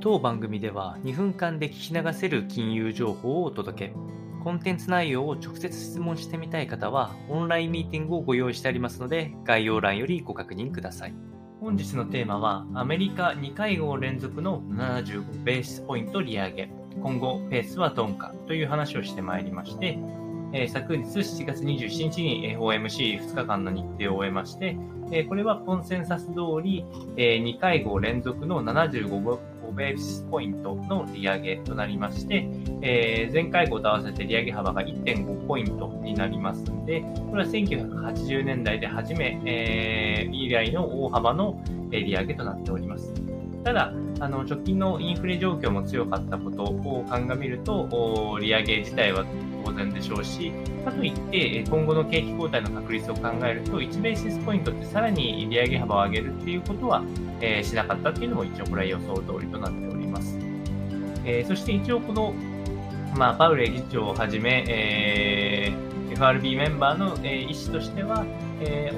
当番組では2分間で聞き流せる金融情報をお届け。コンテンツ内容を直接質問してみたい方は、オンラインミーティングをご用意してありますので、概要欄よりご確認ください。本日のテーマは、アメリカ2会合連続の75ベースポイント利上げ。今後、ペースは鈍化という話をしてまいりまして、えー、昨日7月27日に FOMC2 日間の日程を終えまして、えー、これはコンセンサス通り、えー、2会合連続の75ベースポイントの利上げとなりまして、えー、前会合と合わせて利上げ幅が1.5ポイントになりますので、これは1980年代で初め、えー、以来の大幅の利上げとなっております。ただ、あの直近のインフレ状況も強かったことを鑑みると、利上げ自体は当然でしょうし、かといって、今後の景気後退の確率を考えると、1ベーシスポイントってさらに利上げ幅を上げるっていうことは、えー、しなかったっていうのも一応これは予想通りとなっております。えー、そして一応この、まあ、パウレ議長をはじめ、えー、FRB メンバーの、えー、意思としては、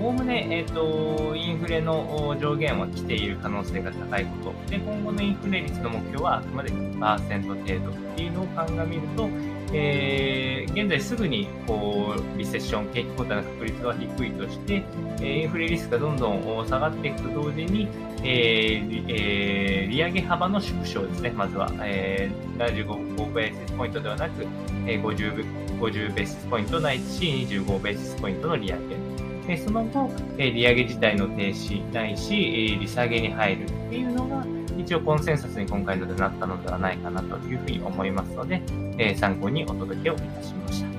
おおむね、えーと、インフレの上限は来ている可能性が高いこと。で、今後のインフレ率の目標はあくまで2%程度っていうのを鑑みると、えー、現在すぐにこうリセッション、景気後退の確率は低いとして、インフレリスクがどんどん下がっていくと同時に、えーえー、利上げ幅の縮小ですね、まずは、えー、75ベースポイントではなく、えー、50, 50ベースポイントないし、25ベースポイントの利上げ。でその後、え利上げ自体の停止ないし、え利下げに入るっていうのが、一応コンセンサスに今回のでなったのではないかなというふうに思いますので、え参考にお届けをいたしました。